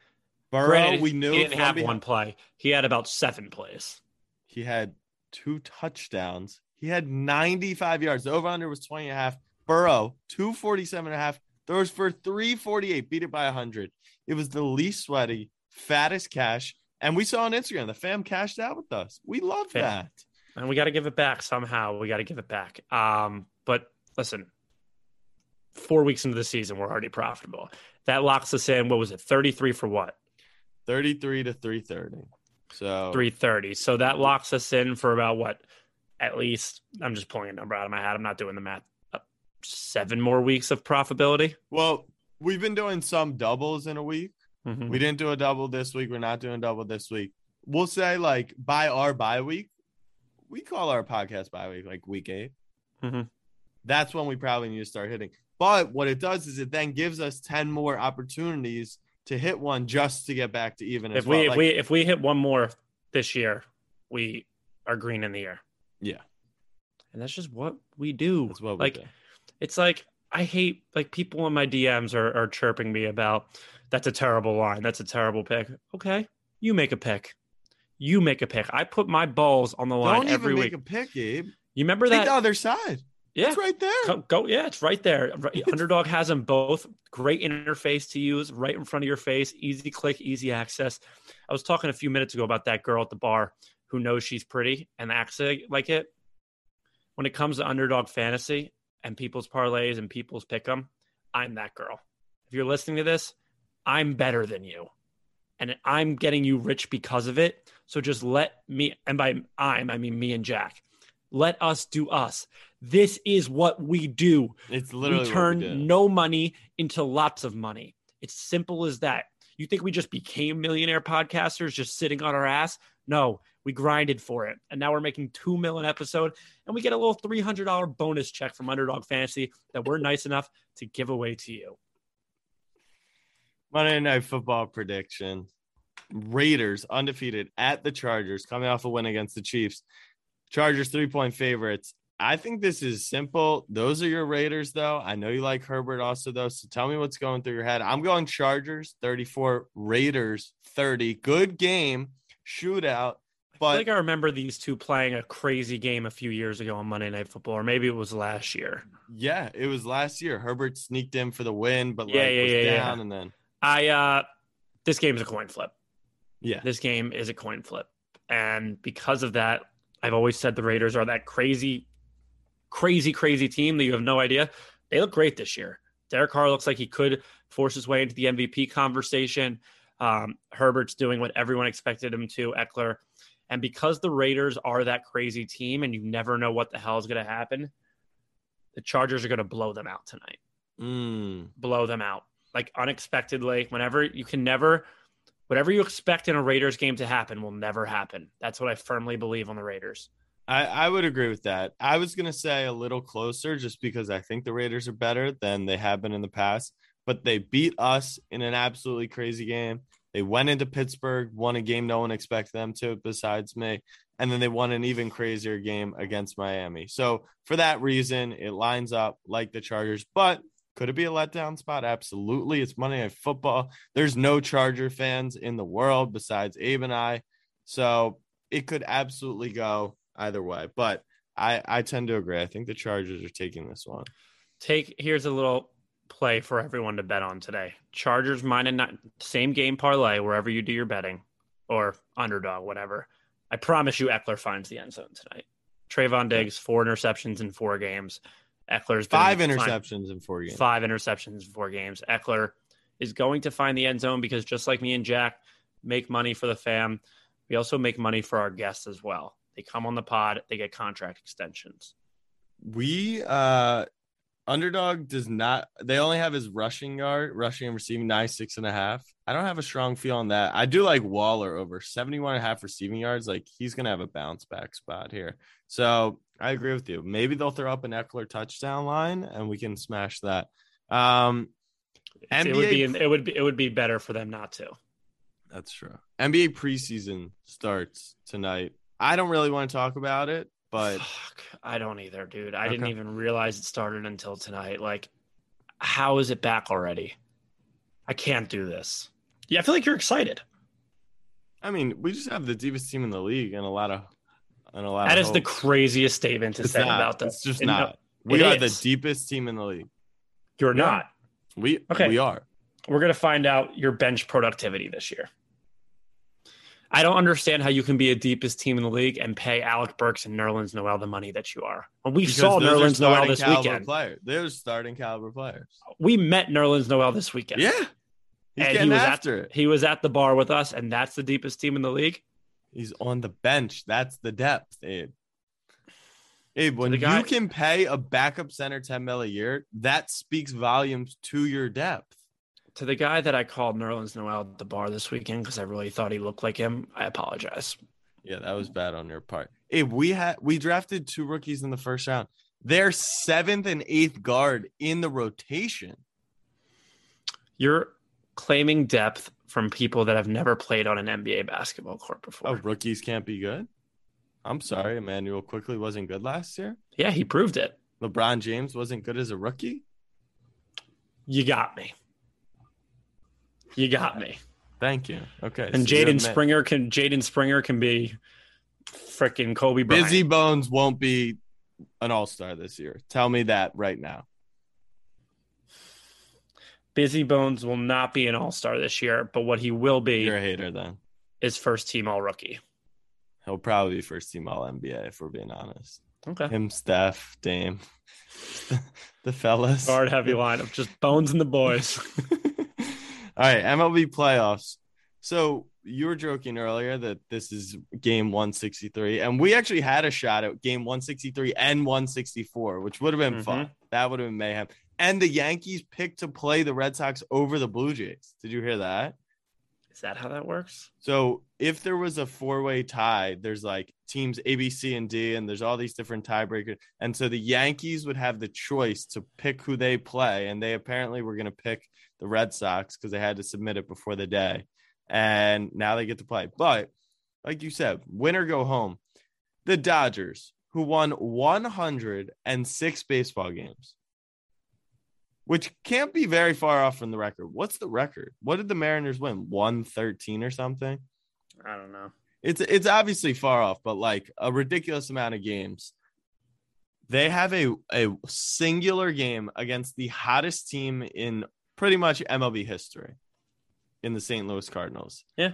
S1: Burrow,
S9: Granted,
S1: we knew
S9: he didn't have
S1: behind-
S9: one play. He had about seven plays.
S1: He had two touchdowns. He had 95 yards. The over under was 20 and a half. Burrow, 247 and a half. Throws for 348, beat it by 100. It was the least sweaty, fattest cash. And we saw on Instagram, the fam cashed out with us. We love that.
S9: and we got to give it back somehow. We got to give it back. Um, but listen, four weeks into the season, we're already profitable. That locks us in. What was it? Thirty-three for what?
S1: 33 to 330. So
S9: Three thirty. So that locks us in for about what? At least I'm just pulling a number out of my hat. I'm not doing the math. Uh, seven more weeks of profitability.
S1: well, we've been doing some doubles in a week.
S9: Mhm.
S1: We didn't do a double this week. We're not doing double this week. We'll say like by our bye week, we call our podcast bye week like week 8
S9: Mhm.
S1: That's when we probably need to start hitting. But what it does is it then gives us 10 more opportunities to hit one just to get back to even as
S9: If we
S1: well.
S9: if
S1: Like,
S9: we if we hit one more this year, we are green in the air.
S1: yeah,
S9: And that's just what we do.
S1: that's what
S9: like
S1: do.
S9: it's like I hate like people in my DMs are, are chirping me about that's a terrible line. That's a terrible pick. Okay. You make a pick. You make a pick. I put my balls on the line
S1: Don't
S9: every
S1: even
S9: week.
S1: make a pick, Gabe.
S9: you remember
S1: Take
S9: that?
S1: the other side.
S9: Yeah.
S1: It's right there.
S9: Go, go- yeah, it's right there. Underdog has them both. Great interface to use, right in front of your face. Easy click, easy access. I was talking a few minutes ago about that girl at the bar who knows she's pretty and acts like it. When it comes to underdog fantasy and people's parlays and people's pick 'em, I'm that girl. If you're listening to this, I'm better than you. And I'm getting you rich because of it. So just let me, and by I'm, I mean me and Jack, let us do us. This is what we do.
S1: It's literally
S9: we turn
S1: we
S9: no money into lots of money. It's simple as that. You think we just became millionaire podcasters just sitting on our ass? No, we grinded for it. And now we're making two mil an episode and we get a little $300 bonus check from Underdog Fantasy that we're nice enough to give away to you.
S1: Monday Night Football prediction. Raiders undefeated at the Chargers, coming off a win against the Chiefs. Chargers three point favorites. I think this is simple. Those are your Raiders, though. I know you like Herbert also, though. So tell me what's going through your head. I'm going Chargers 34, Raiders 30. Good game, shootout.
S9: I
S1: But
S9: feel like I remember these two playing a crazy game a few years ago on Monday Night Football, or maybe it was last year.
S1: yeah, it was last year. Herbert sneaked in for the win, but like
S9: Yeah, yeah,
S1: was
S9: yeah, yeah.
S1: and then
S9: I uh this game's a coin flip.
S1: yeah.
S9: This game is a coin flip. And because of that, I've always said the Raiders are that crazy, crazy, crazy team that you have no idea. They look great this year. Derek Carr looks like he could force his way into the MVP conversation. Um, Herbert's doing what everyone expected him to, Ekeler. And because the Raiders are that crazy team and you never know what the hell is going to happen, the Chargers are going to blow them out tonight
S1: Mm.
S9: blow them out like unexpectedly whenever you can never whatever you expect in a raiders game to happen will never happen that's what i firmly believe on the raiders
S1: I, I would agree with that. I was going to say a little closer just because I think the Raiders are better than they have been in the past, but they beat us in an absolutely crazy game. They went into Pittsburgh, won a game no one expected them to besides me, and then they won an even crazier game against Miami. So, for that reason, it lines up like the Chargers, but could it be a letdown spot? Absolutely. It's Monday Night Football. There's no Charger fans in the world besides Abe and I. So, it could absolutely go either way. But I, I tend to agree. I think the Chargers are taking this one.
S9: take here's a little play for everyone to bet on today chargers minus nine same game parlay wherever you do your betting or underdog whatever i promise you ekeler finds the end zone tonight Trevon Diggs, four interceptions in four games. Ekeler's
S1: Five interceptions in four games.
S9: five interceptions in four games. Ekeler is going to find the end zone because just like me and Jack make money for the fam, we also make money for our guests as well. They come on the pod, they get contract extensions.
S1: We uh underdog does not they only have his rushing yard, rushing and receiving nine, six and a half. I don't have a strong feel on that. I do like Waller over 71 and a half receiving yards. Like he's gonna have a bounce back spot here. So I agree with you. Maybe they'll throw up an Ekeler touchdown line and we can smash that. Um
S9: it would be
S1: NBA
S9: it would be it would be better for them not to.
S1: That's true. NBA preseason starts tonight. I don't really want to talk about it, but
S9: Fuck, I don't either, dude. I didn't even realize it started until tonight. Like, how is it back already? I can't do this. Yeah, I feel like you're excited.
S1: I mean, we just have the deepest team in the league and a lot of and a lot.
S9: That
S1: of
S9: is the craziest statement to
S1: It's
S9: say
S1: not.
S9: about this.
S1: It's just
S9: And no,
S1: not. we are
S9: is.
S1: the deepest team in the league.
S9: You're
S1: Yeah.
S9: not.
S1: We
S9: Okay.
S1: we are.
S9: We're gonna find out your bench productivity this year. I don't understand how you can be a deepest team in the league and pay Alec Burks and Nerlens Noel the money that you are. Well, we
S1: Because
S9: saw
S1: those
S9: Nerlens Noel this
S1: caliber
S9: weekend.
S1: Players. They're starting caliber players.
S9: We met Nerlens Noel this weekend.
S1: Yeah. He's
S9: and
S1: getting
S9: he was
S1: after
S9: at
S1: it.
S9: he was at the bar with us, and that's the deepest team in the league.
S1: He's on the bench. That's the depth, Abe. Abe, when
S9: guy-
S1: you can pay a backup center 10 mil a year, that speaks volumes to your depth.
S9: To the guy that I called Nerlens Noel at the bar this weekend because I really thought he looked like him, I apologize.
S1: Yeah, that was bad on your part. Abe, we had we drafted two rookies in the first round. They're seventh and eighth guard in the rotation.
S9: You're claiming depth from people that have never played on an NBA basketball court before.
S1: Oh, rookies can't be good. I'm sorry, Immanuel Quickley wasn't good last year.
S9: Yeah, he proved it.
S1: LeBron James wasn't good as a rookie.
S9: You got me. You got me.
S1: Thank you. Okay.
S9: And
S1: so
S9: Jaden Springer can Jaden Springer can be freaking Kobe Bryant.
S1: Busy Bones won't be an all star this year. Tell me that right now.
S9: Busy Bones will not be an all star this year, but what he will be
S1: You're a hater then.
S9: is first team all rookie.
S1: He'll probably be first team all NBA if we're being honest.
S9: Okay.
S1: Him, Steph, Dame, the fellas.
S9: Guard heavy lineup, just Bones and the boys.
S1: All right, MLB playoffs. So you were joking earlier that this is game 163, and we actually had a shot at game 163 and 164, which would have been mm-hmm. fun. That would have been mayhem. And the Yankees picked to play the Red Sox over the Blue Jays. Did you hear that?
S9: Is that how that works?
S1: So if there was a four-way tie, there's like teams A, B, C, and D, and there's all these different tiebreakers. And so the Yankees would have the choice to pick who they play, and they apparently were going to pick the Red Sox because they had to submit it before the day. And now they get to play. But like you said, win or go home. The Dodgers, who won 106 baseball games, which can't be very far off from the record. What's the record? What did the Mariners win? 113 or something?
S9: I don't know.
S1: It's it's obviously far off, but like a ridiculous amount of games. They have a a singular game against the hottest team in pretty much MLB history in the St. Louis Cardinals.
S9: Yeah.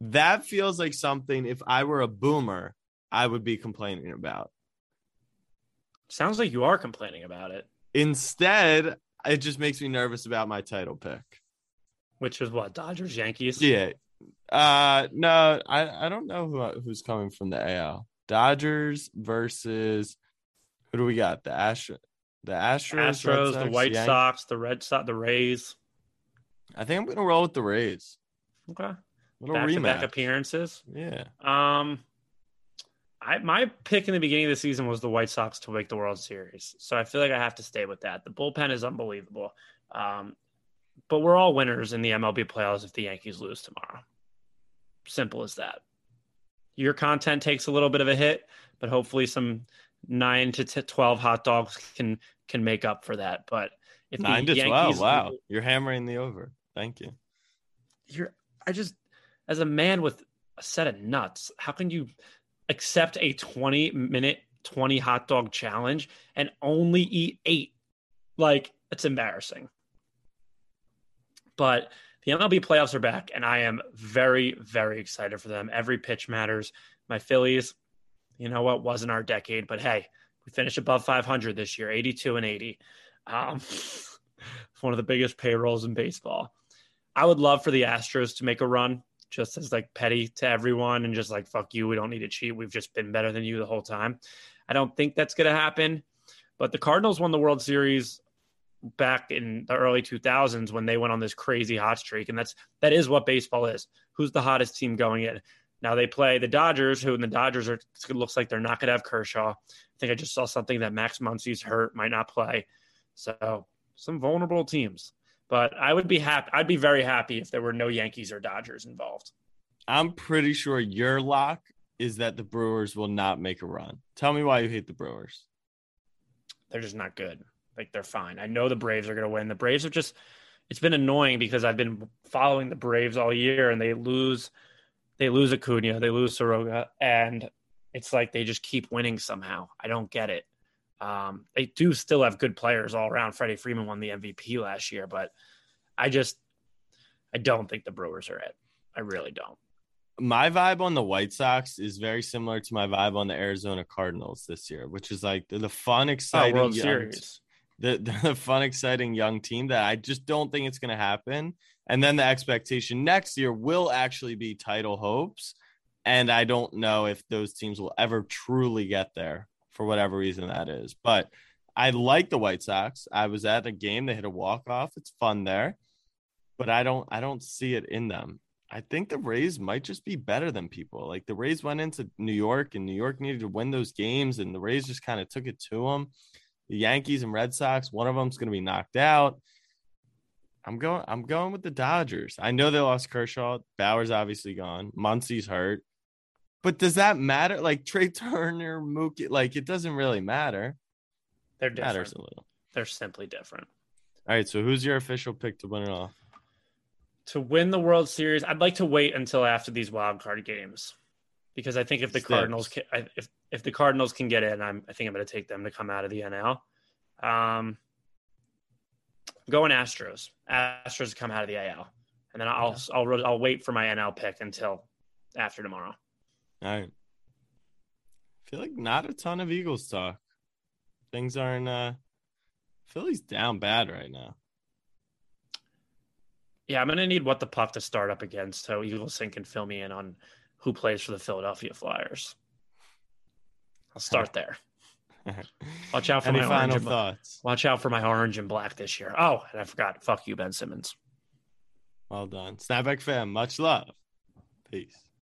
S1: That feels like something if I were a boomer, I would be complaining about.
S9: Sounds like you are complaining about it,
S1: Instead, it just makes me nervous about my title pick.
S9: which is what Dodgers Yankees.
S1: Yeah. Uh no, I I don't know who who's coming from the AL. Dodgers versus who do we got? The Astro the Astros,
S9: Astros, the White
S1: Yankees?
S9: Sox, the Red Sox, the Rays.
S1: I think I'm gonna roll with the Rays.
S9: Okay.
S1: Little
S9: back
S1: rematch.
S9: appearances.
S1: Yeah.
S9: Um, I my pick in the beginning of the season was the White Sox to make the World Series, so I feel like I have to stay with that. The bullpen is unbelievable, um, but we're all winners in the MLB playoffs if the Yankees lose tomorrow. Simple as that. Your content takes a little bit of a hit, but hopefully some nine to t- twelve hot dogs can can make up for that. But if the
S1: Nine to twelve.
S9: Yankees-
S1: Wow. You're hammering the over. Thank you.
S9: you're I just as a man with a set of nuts, how can you accept a 20 minute 20 hot dog challenge and only eat 8? Like it's embarrassing. But the MLB playoffs are back and I am very very excited for them. Every pitch matters. My Phillies, you know what, wasn't our decade, but hey, we finished above 500 this year, 82 and 80. Um, one of the biggest payrolls in baseball. I would love for the Astros to make a run, just as like petty to everyone and just like fuck you, we don't need to cheat. We've just been better than you the whole time. I don't think that's going to happen. But the Cardinals won the World Series back in the early 2000s when they went on this crazy hot streak, and that's that is what baseball is. Who's the hottest team going in? Now they play the Dodgers, who and the Dodgers are. It looks like they're not going to have Kershaw. I think I just saw something that Max Muncy's hurt, might not play. So some vulnerable teams. But I would be happy. I'd be very happy if there were no Yankees or Dodgers involved.
S1: I'm pretty sure your lock is that the Brewers will not make a run. Tell me why you hate the Brewers.
S9: They're just not good. Like they're fine. I know the Braves are going to win. The Braves are just, it's been annoying because I've been following the Braves all year and they lose they lose Acuna, they lose Soroka, and it's like they just keep winning somehow. I don't get it. Um, they do still have good players all around. Freddie Freeman won the MVP last year, but I just I don't think the Brewers are it. I really don't.
S1: My vibe on the White Sox is very similar to my vibe on the Arizona Cardinals this year, which is like the, the fun, exciting
S9: oh, World
S1: young,
S9: Series.
S1: The, the fun, exciting young team that I just don't think it's going to happen. And then the expectation next year will actually be title hopes. And I don't know if those teams will ever truly get there for whatever reason that is. But I like the White Sox. I was at a game, they hit a walk off. It's fun there. But I don't I don't see it in them. I think the Rays might just be better than people. Like the Rays went into New York and New York needed to win those games and the Rays just kind of took it to them. The Yankees and Red Sox, one of them's going to be knocked out. I'm going. I'm going with the Dodgers. I know they lost Kershaw. Bauer's obviously gone. Muncy's hurt. But does that matter? Like Trea Turner, Mookie, like it doesn't really matter.
S9: They're different.
S1: Matters a little.
S9: They're simply different.
S1: All right. So who's your official pick to win it all?
S9: To win the World Series, I'd like to wait until after these wild card games because I think if the
S1: Six.
S9: Cardinals can, if if the Cardinals can get in, I'm I think I'm going to take them to come out of the NL. Um, going Astros. Astros come out of the AL, and then I'll I'll I'll wait for my NL pick until after tomorrow.
S1: All right. I feel like not a ton of Eagles talk. Things aren't. uh Philly's down bad right now.
S9: Yeah, I'm going to need what the puck to start up again, so Eagles can fill me in on who plays for the Philadelphia Flyers. I'll start there. Watch out for
S1: Any
S9: my
S1: final
S9: orange and,
S1: thoughts?
S9: watch out for my orange and black this year. Oh, and I forgot. Fuck you, Ben Simmons.
S1: Well done. Snapback fam, much love. Peace.